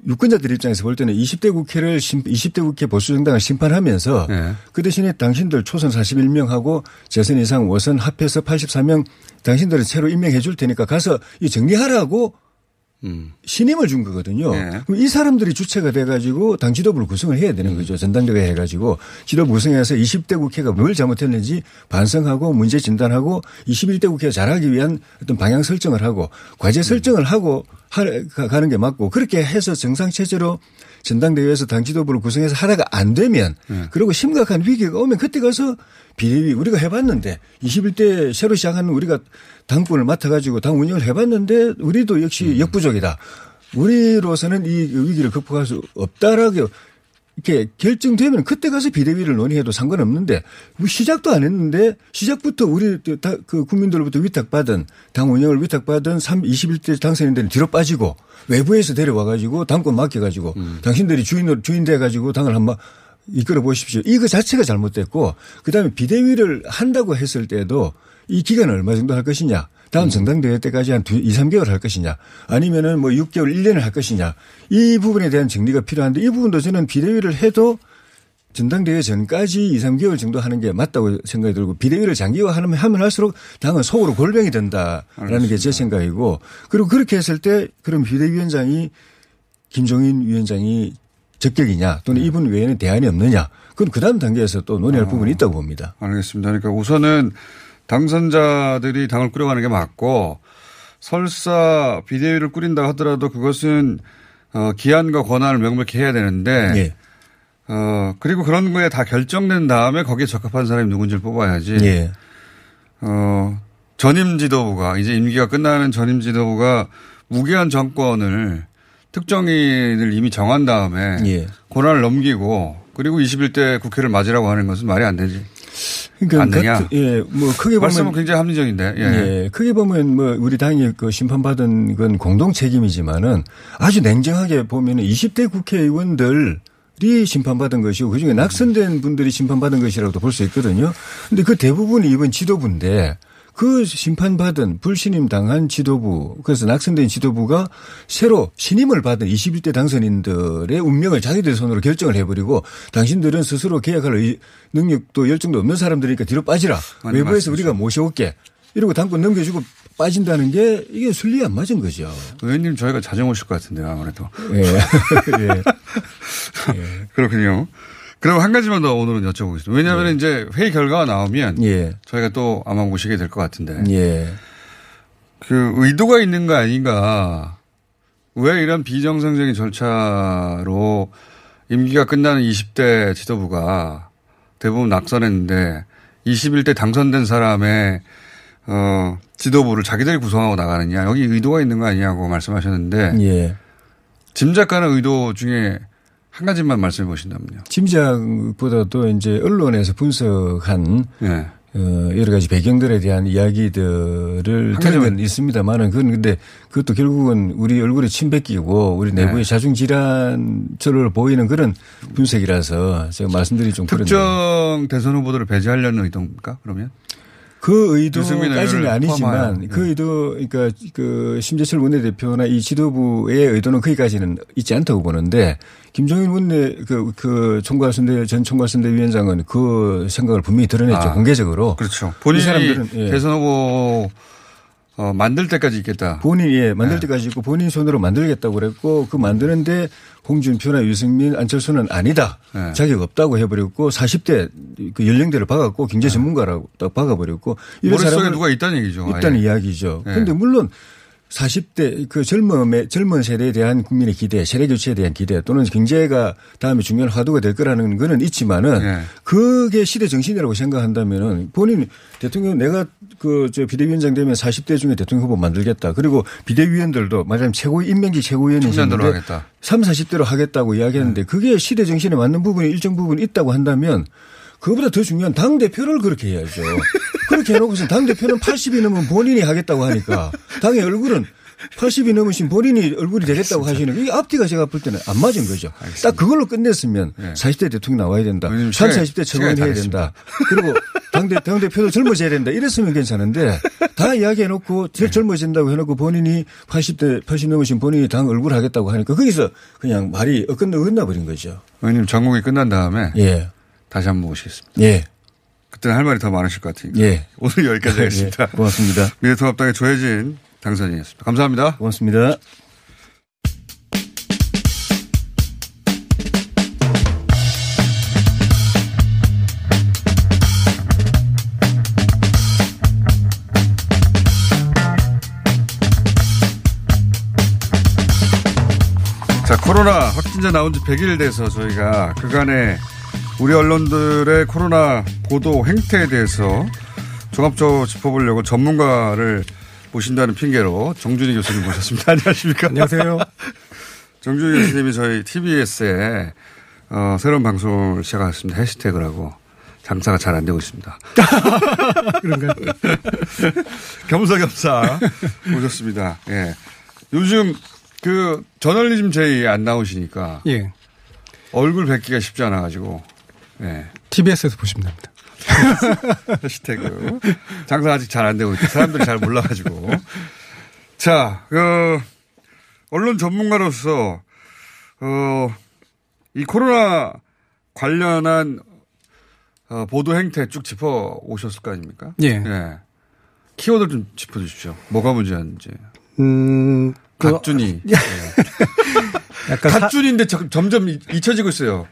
유권자들 입장에서 볼 때는 20대 국회를 심, 20대 국회 보수 정당을 심판하면서
예.
그 대신에 당신들 초선 41명하고 재선 이상 5선 합해서 84명 당신들은 새로 임명해 줄 테니까 가서 이 정리하라고
음.
신임을 준 거거든요.
예.
그럼 이 사람들이 주체가 돼가지고 당 지도부를 구성을 해야 되는 거죠. 전당대회 해가지고 지도부 구성해서 20대 국회가 뭘 잘못했는지 반성하고 문제 진단하고 21대 국회가 잘하기 위한 어떤 방향 설정을 하고 과제 설정을 하고 하- 가- 가는 게 맞고 그렇게 해서 정상 체제로 전당대회에서 당 지도부를 구성해서 하다가 안 되면 그리고 심각한 위기가 오면 그때 가서 비대위 우리가 해봤는데 21대 새로 시작하는 우리가 당권을 맡아가지고 당 운영을 해봤는데 우리도 역시 역부족이다. 우리로서는 이 위기를 극복할 수 없다라고 이렇게 결정되면 그때 가서 비대위를 논의해도 상관없는데 우리 시작도 안 했는데 시작부터 우리 다- 그 국민들로부터 위탁받은 당 운영을 위탁받은 3, 21대 당선인들은 뒤로 빠지고 외부에서 데려와 가지고 당권 맡겨 가지고 당신들이 주인으로 주인 돼 가지고 당을 한번 이끌어 보십시오. 이거 자체가 잘못됐고 그다음에 비대위를 한다고 했을 때도 이 기간을 얼마 정도 할 것이냐. 다음 정당대회 때까지 한 2, 3개월 할 것이냐. 아니면은 뭐 6개월, 1년을 할 것이냐. 이 부분에 대한 정리가 필요한데 이 부분도 저는 비대위를 해도 전당대회 전까지 2, 3개월 정도 하는 게 맞다고 생각이 들고 비대위를 장기화하면 하면 할수록 당은 속으로 골병이 된다라는 게 제 생각이고 그리고 그렇게 했을 때 그럼 비대위원장이 김종인 위원장이 적격이냐 또는 이분 외에는 대안이 없느냐 그건 그 다음 단계에서 또 논의할 부분이 있다고 봅니다.
알겠습니다. 그러니까 우선은 당선자들이 당을 꾸려가는 게 맞고 설사 비대위를 꾸린다 하더라도 그것은 어, 기한과 권한을 명백히 해야 되는데
예.
어, 그리고 그런 거에 다 결정된 다음에 거기에 적합한 사람이 누군지를 뽑아야지.
예.
어, 전임 지도부가 이제 임기가 끝나는 전임 지도부가 무기한 정권을 특정인을 이미 정한 다음에
예.
권한을 넘기고 그리고 21대 국회를 맞으라고 하는 것은 말이 안 되지.
그러니까? 같은- 예, 뭐 크게 보면
말씀은 굉장히 합리적인데. 예.
예. 크게 보면 뭐 우리 당이 그 심판받은 건 공동 책임이지만은 아주 냉정하게 보면은 20대 국회의원들 이 심판받은 것이고 그중에 낙선된 분들이 심판받은 것이라고도 볼 수 있거든요. 근데 그 대부분이 이번 지도부인데 그 심판받은 불신임 당한 지도부 그래서 낙선된 지도부가 새로 신임을 받은 21대 당선인들의 운명을 자기들 손으로 결정을 해버리고 당신들은 스스로 계약할 의- 능력도 열정도 없는 사람들이니까 뒤로 빠지라 외부에서
말씀이죠.
우리가 모셔올게 이러고 당권 넘겨주고 빠진다는 게 이게 순리 안 맞은 거죠.
의원님 저희가 자정 오실 것 같은데요, 아무래도.
예. 예.
그렇군요. 그럼 한 가지만 더 오늘은 여쭤보겠습니다. 왜냐하면
예.
이제 회의 결과가 나오면 저희가 또 아마 모시게 될 것 같은데.
예.
그 의도가 있는 거 아닌가. 왜 이런 비정상적인 절차로 임기가 끝나는 20대 지도부가 대부분 낙선했는데 21대 당선된 사람의 어, 지도부를 자기들이 구성하고 나가느냐. 여기 의도가 있는 거 아니냐고 말씀하셨는데.
예.
짐작가는 의도 중에 한 가지만 말씀해 보신다면요.
짐작보다도 이제 언론에서 분석한
예.
어, 여러 가지 배경들에 대한 이야기들을
한
들은 건 있습니다만은 그건 근데 그것도 결국은 우리 얼굴에 침 뱉기고 우리
네.
내부의 자중 질환처럼 보이는 그런 분석이라서 제가 말씀드리기 좀 그런데
특정 대선 후보들을 배제하려는 의도입니까? 그러면?
그 의도까지는 아니지만
포함하여. 네.
그 의도 그러니까 그 심재철 원내대표나 이 지도부의 의도는 거기까지는 있지 않다고 보는데 김종인 원내 그, 그 총괄선대 전 총괄선대 위원장은 그 생각을 분명히 드러냈죠
아,
공개적으로.
그렇죠.
이
본인이
사람들은 예.
대선 후보 어, 만들 때까지 있겠다.
본인이 예,
네.
만들 때까지 있고 본인 손으로 만들겠다고 그랬고 그 만드는데 홍준표나 유승민, 안철수는 아니다.
네.
자격 없다고 해버렸고 40대 그 연령대를 박았고 경제 전문가라고 딱 박아버렸고 이런
머릿속에
사람을
누가 있다는 얘기죠.
있다는
아예.
이야기죠.
네.
그런데 물론 40대 그 젊음의 젊은 세대에 대한 국민의 기대, 세대 교체에 대한 기대 또는 경제가 다음에 중요한 화두가 될 거라는 거는 있지만은
네.
그게 시대 정신이라고 생각한다면은 본인 대통령 내가 그 저 비대위원장 되면 40대 중에 대통령 후보 만들겠다. 그리고 비대위원들도 말하자면 최고 임명직 최고위원이 있는데
하겠다. 네.
3, 40대로 하겠다고 이야기했는데 그게 시대 정신에 맞는 부분이 일정 부분 있다고 한다면 그거보다 더 중요한 당 대표를 그렇게 해야죠. 그렇게 해놓고서 당 대표는 80이 넘으면 본인이 하겠다고 하니까 당의 얼굴은 80이 넘으신 본인이 얼굴이 되겠다고 하시는 이 앞뒤가 제가 볼 때는 안 맞은 거죠. 딱 그걸로 끝냈으면 40대 대통령 나와야 된다. 30, 40대
시간이 다
청원해야 된다. 그리고 당대, 당대표도 젊어져야 된다. 이랬으면 괜찮은데 다 이야기해놓고 제일 젊어진다고 해놓고 본인이 80대, 80 넘으신 본인이 당 얼굴 하겠다고 하니까 거기서 그냥 말이 어긋나, 어긋나 버린 거죠.
의원님 전공이 끝난 다음에
예.
다시 한번 모시겠습니다.
예.
그때는 할 말이 더 많으실 것 같으니까.
예.
오늘 여기까지 하겠습니다.
예, 고맙습니다.
미래통합당의 조혜진 당선인이었습니다. 감사합니다.
고맙습니다.
자, 코로나 확진자 나온 지 100일 돼서 저희가 그간의 우리 언론들의 코로나 보도 행태에 대해서 종합적으로 짚어보려고 전문가를 모신다는 핑계로 정준희 교수님 모셨습니다. 안녕하십니까?
안녕하세요.
정준희 교수님이 저희 TBS에 어, 새로운 방송을 시작하셨습니다. 해시태그를 하고 장사가 잘 안 되고 있습니다.
그런가요?
겸사겸사 오셨습니다. 예. 요즘 그 저널리즘 제이 안 나오시니까
예.
얼굴 뵙기가 쉽지 않아 가지고 예.
TBS에서 보시면 됩니다.
해시태그 장사 아직 잘 안 되고 있다. 사람들이 잘 몰라가지고 자, 그 언론 전문가로서 어, 이 코로나 관련한 어, 보도 행태 쭉 짚어 오셨을 거 아닙니까?
예.
키워드 좀 짚어 주십시오. 뭐가 문제였는지.
음, 그-
갓준이.
약간 사-
갓준인데 저- 점점 이- 잊혀지고 있어요.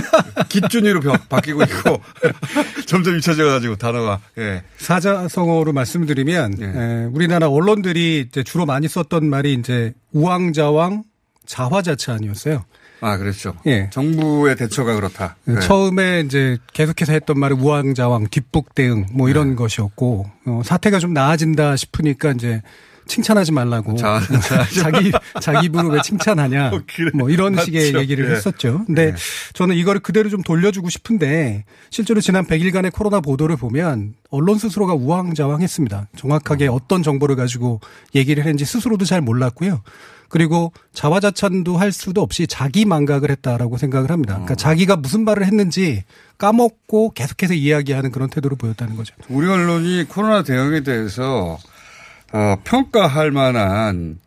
깃준이로 벼- 바뀌고 있고 점점 잊혀져 가지고 단어가. 예.
사자성어로 말씀드리면 에, 우리나라 언론들이 이제 주로 많이 썼던 말이 이제 우왕좌왕 자화자차 아니었어요.
아 그렇죠.
예.
정부의 대처가 그렇다. 네.
처음에 이제 계속해서 했던 말이 우왕좌왕 뒷북대응 뭐 이런 것이었고 어, 사태가 좀 나아진다 싶으니까 이제 칭찬하지 말라고
자,
자기 자기 입으로 왜 칭찬하냐 뭐 이런
맞죠.
식의 얘기를
예.
했었죠. 근데 저는 이거를 그대로 좀 돌려주고 싶은데 실제로 지난 100일간의 코로나 보도를 보면 언론 스스로가 우왕좌왕했습니다. 정확하게 어 떤 정보를 가지고 얘기를 했는지 스스로도 잘 몰랐고요. 그리고 자화자찬도 할 수도 없이 자기 망각을 했다라고 생각을 합니다. 그러니까 자기가 무슨 말을 했는지 까먹고 계속해서 이야기하는 그런 태도를 보였다는 거죠.
우리 언론이 코로나 대응에 대해서 어, 평가할 만한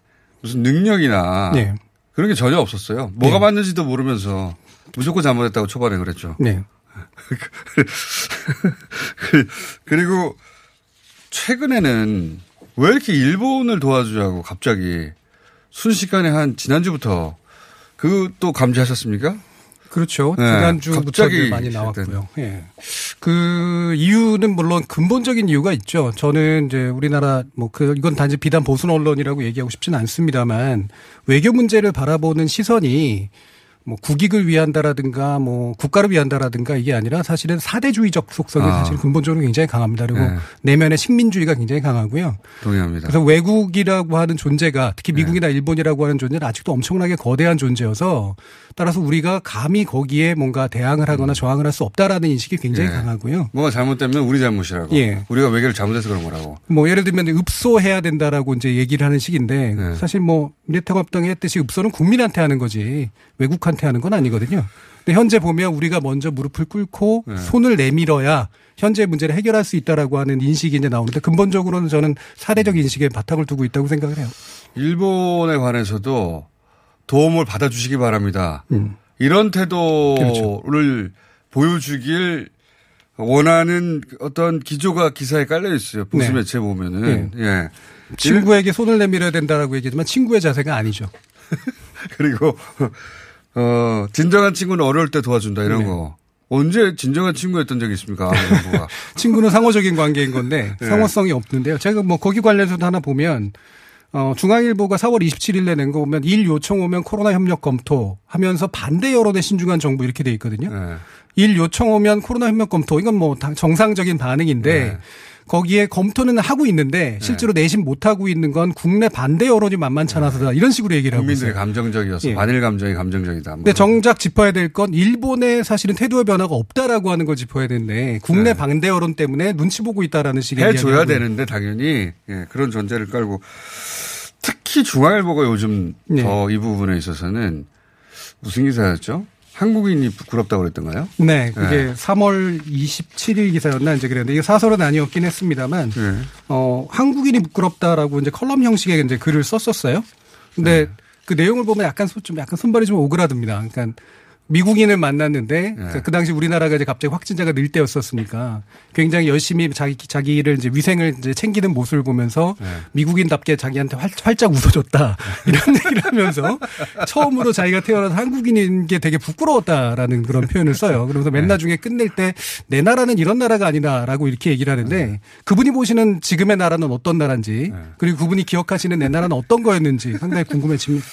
무슨 능력이나
네.
그런 게 전혀 없었어요. 뭐가 맞는지도 모르면서 무조건 잘못했다고 초반에 그랬죠.
네.
그리고 최근에는 왜 이렇게 일본을 도와주자고 갑자기 순식간에 한 지난주부터 그것도 감지하셨습니까?
그렇죠.
네,
지난주부터
갑자기
많이 나왔고요. 예. 그 이유는 물론 근본적인 이유가 있죠. 저는 이제 우리나라 뭐 그 이건 단지 비단 보수 언론이라고 얘기하고 싶지는 않습니다만 외교 문제를 바라보는 시선이 뭐 국익을 위한다라든가 뭐 국가를 위한다라든가 이게 아니라 사실은 사대주의적 속성이
아.
사실 근본적으로 굉장히 강합니다. 그리고
네.
내면의 식민주의가 굉장히 강하고요.
동의합니다.
그래서 외국이라고 하는 존재가 특히 미국이나 일본이라고 하는 존재는 아직도 엄청나게 거대한 존재여서 따라서 우리가 감히 거기에 뭔가 대항을 하거나 저항을 할 수 없다라는 인식이 굉장히
예.
강하고요.
뭐가 잘못되면 우리 잘못이라고.
예.
우리가 외교를 잘못해서 그런 거라고.
뭐 예를 들면 읍소해야 된다라고 이제 얘기를 하는 식인데
네.
사실 뭐 미래통합당이 했듯이 읍소는 국민한테 하는 거지 외국한 테 하는 건 아니거든요. 근데 현재 보면 우리가 먼저 무릎을 꿇고
네.
손을 내밀어야 현재 문제를 해결할 수 있다라고 하는 인식이 이제 나오는데 근본적으로는 저는 사례적 인식에 바탕을 두고 있다고 생각을 해요.
일본에 관해서도 도움을 받아주시기 바랍니다.
음.
이런 태도를
그렇죠.
보여주길 원하는 어떤 기조가 기사에 깔려 있어요. 보수
네.
매체 보면은. 예.
친구에게 손을 내밀어야 된다라고 얘기하지만 친구의 자세가 아니죠.
그리고 어 진정한 친구는 어려울 때 도와준다 이런
네.
거. 언제 진정한 친구였던 적이 있습니까? 정부가.
친구는 상호적인 관계인 건데
네.
상호성이 없는데요. 제가 뭐 거기 관련해서도 하나 보면 어, 중앙일보가 4월 27일에 낸 거 보면 일 요청 오면 코로나 협력 검토 하면서 반대 여론의 신중한 정부 이렇게 돼 있거든요.
네.
일 요청 오면 코로나 협력 검토 이건 뭐 당- 정상적인 반응인데 거기에 검토는 하고 있는데 실제로 내심 못 하고 있는 건 국내 반대 여론이 만만치 않아서다 이런 식으로 얘기를 하고
국민들이
있어요.
감정적이어서
예.
반일 감정이 감정적이다. 뭐
근데 정작 짚어야 될 건 일본의 사실은 태도의 변화가 없다라고 하는 걸 짚어야 되는데 국내 반대 여론 때문에 눈치 보고 있다라는 식의
네. 해줘야 되는데 당연히 예, 그런 전제를 깔고 특히 중앙일보가 요즘
네.
더이 부분에 있어서는 무슨 기사였죠? 한국인이 부끄럽다고 그랬던가요?
네, 그게 3월 27일 기사였나 이제 그랬는데 이게 사설은 아니었긴 했습니다만
네.
어 한국인이 부끄럽다라고 이제 컬럼 형식의 이제 글을 썼었어요. 근데
네.
그 내용을 보면 약간 손- 좀 약간 손발이 좀 오그라듭니다. 그러니까 미국인을 만났는데 그- 그 당시 우리나라가 이제 갑자기 확진자가 늘 때였었으니까 굉장히 열심히 자기 자기를 이제 위생을 이제 챙기는 모습을 보면서 미국인답게 자기한테 활, 활짝 웃어줬다. 이런 얘기를 하면서 처음으로 자기가 태어나서 한국인인 게 되게 부끄러웠다라는 그런 표현을 써요. 그러면서 맨 나중에 끝낼 때 내 나라는 이런 나라가 아니다라고 이렇게 얘기를 하는데 그분이 보시는 지금의 나라는 어떤 나라인지 그리고 그분이 기억하시는 내 나라는 어떤 거였는지 상당히 궁금해집니다.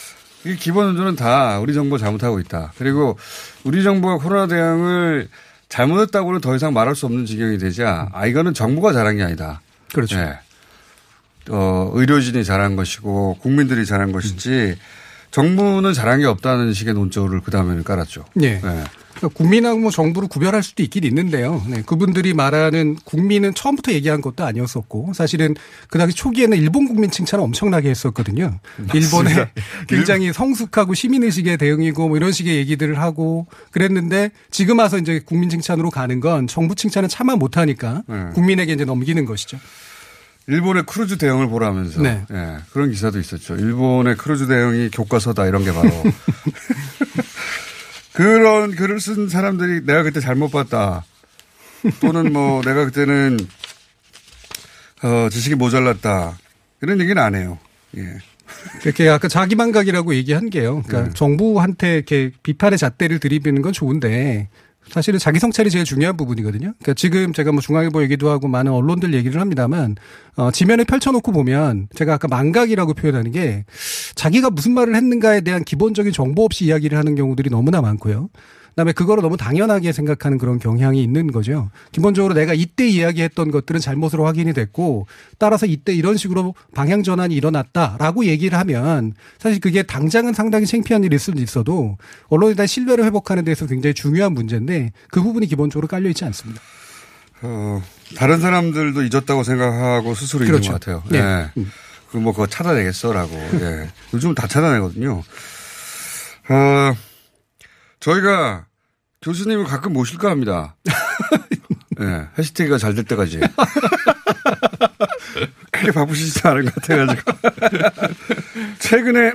이 기본 운전은 다 우리 정부 잘못하고 있다. 그리고 우리 정부가 코로나 대응을 잘못했다고는 더 이상 말할 수 없는 지경이 되자 아 이거는 정부가 잘한 게 아니다.
그렇죠.
네. 어, 의료진이 잘한 것이고 국민들이 잘한 것이지 정부는 잘한 게 없다는 식의 논조를 그 다음에는 깔았죠.
예. 그러니까 국민하고 뭐 정부를 구별할 수도 있긴 있는데요. 네, 그분들이 말하는 국민은 처음부터 얘기한 것도 아니었었고 사실은 그 당시 초기에는 일본 국민 칭찬을 엄청나게 했었거든요. 일본의 굉장히 성숙하고 시민의식의 대응이고 뭐 이런 식의 얘기들을 하고 그랬는데 지금 와서 이제 국민 칭찬으로 가는 건 정부 칭찬은 차마 못하니까
네.
국민에게 이제 넘기는 것이죠.
일본의 크루즈 대응을 보라면서
네.
예, 그런 기사도 있었죠. 일본의 크루즈 대응이 교과서다 이런 게 바로 그런 글을 쓴 사람들이 내가 그때 잘못 봤다 또는 뭐 내가 그때는 어, 지식이 모자랐다 이런 얘기는 안 해요. 예.
그렇게 아까 자기만각이라고 얘기한 게요. 그러니까 정부한테 이렇게 비판의 잣대를 들이비는 건 좋은데 사실은 자기 성찰이 제일 중요한 부분이거든요. 그러니까 지금 제가 뭐 중앙일보 얘기도 하고 많은 언론들 얘기를 합니다만 어, 지면을 펼쳐놓고 보면 제가 아까 망각이라고 표현하는 게 자기가 무슨 말을 했는가에 대한 기본적인 정보 없이 이야기를 하는 경우들이 너무나 많고요. 그다음에 그거를 너무 당연하게 생각하는 그런 경향이 있는 거죠. 기본적으로 내가 이때 이야기했던 것들은 잘못으로 확인이 됐고 따라서 이때 이런 식으로 방향 전환이 일어났다라고 얘기를 하면 사실 그게 당장은 상당히 창피한 일일 수도 있어도 언론에 대한 신뢰를 회복하는 데서 굉장히 중요한 문제인데 그 부분이 기본적으로 깔려 있지 않습니다.
어, 다른 사람들도 잊었다고 생각하고 스스로
그렇죠.
것 같아요.
네.
예. 그뭐 그거 찾아내겠어라고. 예. 요즘은 다 찾아내거든요. 어, 저희가 교수님을 가끔 모실까 합니다. 예. 해시태그가 잘 될 때까지. 그렇게 바쁘시지 않은 것 같아가지고. 최근에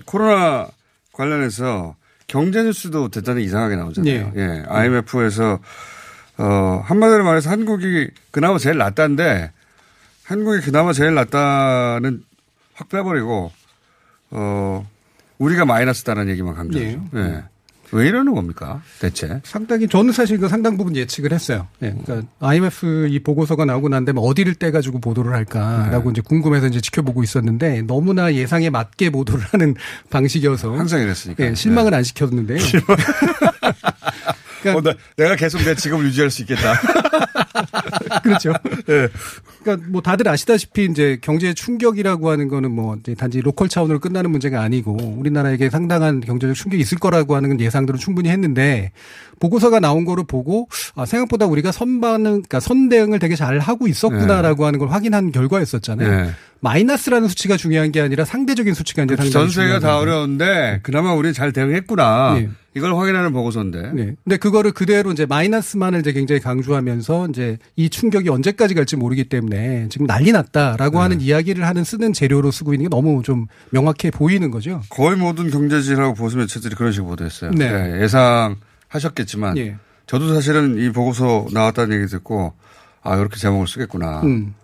코로나 관련해서 경제 뉴스도 대단히 이상하게 나오잖아요.
예.
예. IMF에서 어, 한마디로 말해서 한국이 그나마 제일 낫다는데 한국이 그나마 제일 낫다는 확 빼버리고 어, 우리가 마이너스다는 얘기만 강조하죠. 예. 왜 이러는 겁니까? 대체?
상당히 저는 사실 그 상당 부분 예측을 했어요. 예. 그러니까 IMF 이 보고서가 나오고 난 다음에 어디를 떼 가지고 보도를 할까라고 이제 궁금해서 이제 지켜보고 있었는데 너무나 예상에 맞게 보도를 하는 방식이어서
항상 이랬으니까.
예, 실망은 안 시켰는데요.
어, 나, 내가 계속 내 직업을 유지할 수 있겠다.
그렇죠. 그러니까 뭐 다들 아시다시피 이제 경제 충격이라고 하는 거는 뭐 단지 로컬 차원으로 끝나는 문제가 아니고 우리나라에게 상당한 경제적 충격이 있을 거라고 하는 예상들은 충분히 했는데 보고서가 나온 거를 보고 아, 생각보다 우리가 선반응, 그러니까 선대응을 되게 잘 하고 있었구나라고 하는 걸 확인한 결과였었잖아요.
네.
마이너스라는 수치가 중요한 게 아니라 상대적인 수치가 이제 상당히
전 세계가
중요한
다. 어려운데 그나마 우리 잘 대응했구나.
예.
이걸 확인하는 보고서인데.
네. 근데 그거를 그대로 이제 마이너스만을 이제 굉장히 강조하면서 이제 이 충격이 언제까지 갈지 모르기 때문에 지금 난리 났다라고 하는 이야기를 하는 쓰는 재료로 쓰고 있는 게 너무 좀 명확해 보이는 거죠.
거의 모든 경제지라고 보수 매체들이 그런 식으로 보도했어요.
네.
예, 예상하셨겠지만
예.
저도 사실은 이 보고서 나왔다는 얘기 듣고 아 이렇게 제목을 쓰겠구나.
음.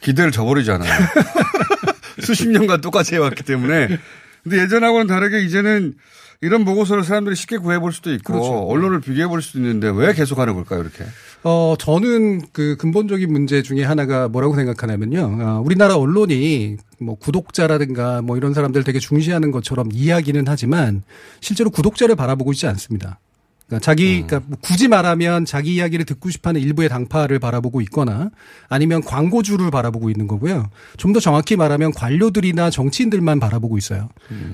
기대를 저버리잖아요. 수십 년간 똑같이 해왔기 때문에. 근데 예전하고는 다르게 이제는 이런 보고서를 사람들이 쉽게 구해볼 수도 있고
그렇죠.
언론을 비교해볼 수도 있는데 왜 계속 하는 걸까요 이렇게?
어, 저는 그 근본적인 문제 중에 하나가 뭐라고 생각하냐면요. 어, 우리나라 언론이 뭐 구독자라든가 뭐 이런 사람들 되게 중시하는 것처럼 이야기는 하지만 실제로 구독자를 바라보고 있지 않습니다. 그러니까 자기 그러니까 뭐 굳이 말하면 자기 이야기를 듣고 싶어하는 일부의 당파를 바라보고 있거나 아니면 광고주를 바라보고 있는 거고요. 좀 더 정확히 말하면 관료들이나 정치인들만 바라보고 있어요.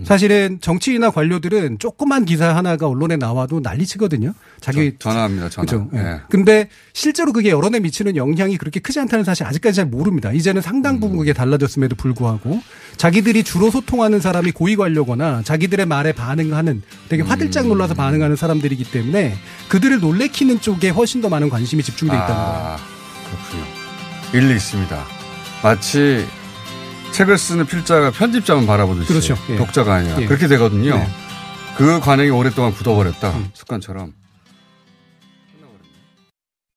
사실은 정치인이나 관료들은 조그만 기사 하나가 언론에 나와도 난리치거든요. 자기
전 화합니다. 전화.
그죠. 예.
예.
근데 실제로 그게 여론에 미치는 영향이 그렇게 크지 않다는 사실 아직까지 잘 모릅니다. 이제는 상당 부분 그게 달라졌음에도 불구하고 자기들이 주로 소통하는 사람이 고위 관료거나 자기들의 말에 반응하는 되게 화들짝 놀라서 반응하는 사람들이기 때문에 그들을 놀래키는 쪽에 훨씬 더 많은 관심이 집중돼 있다는 거예요.
아, 그렇군요. 일리 있습니다. 마치 책을 쓰는 필자가 편집자만 바라보듯이
그렇죠. 예.
독자가 아니라
예.
그렇게 되거든요.
네.
그 관행이 오랫동안 굳어버렸다 습관처럼.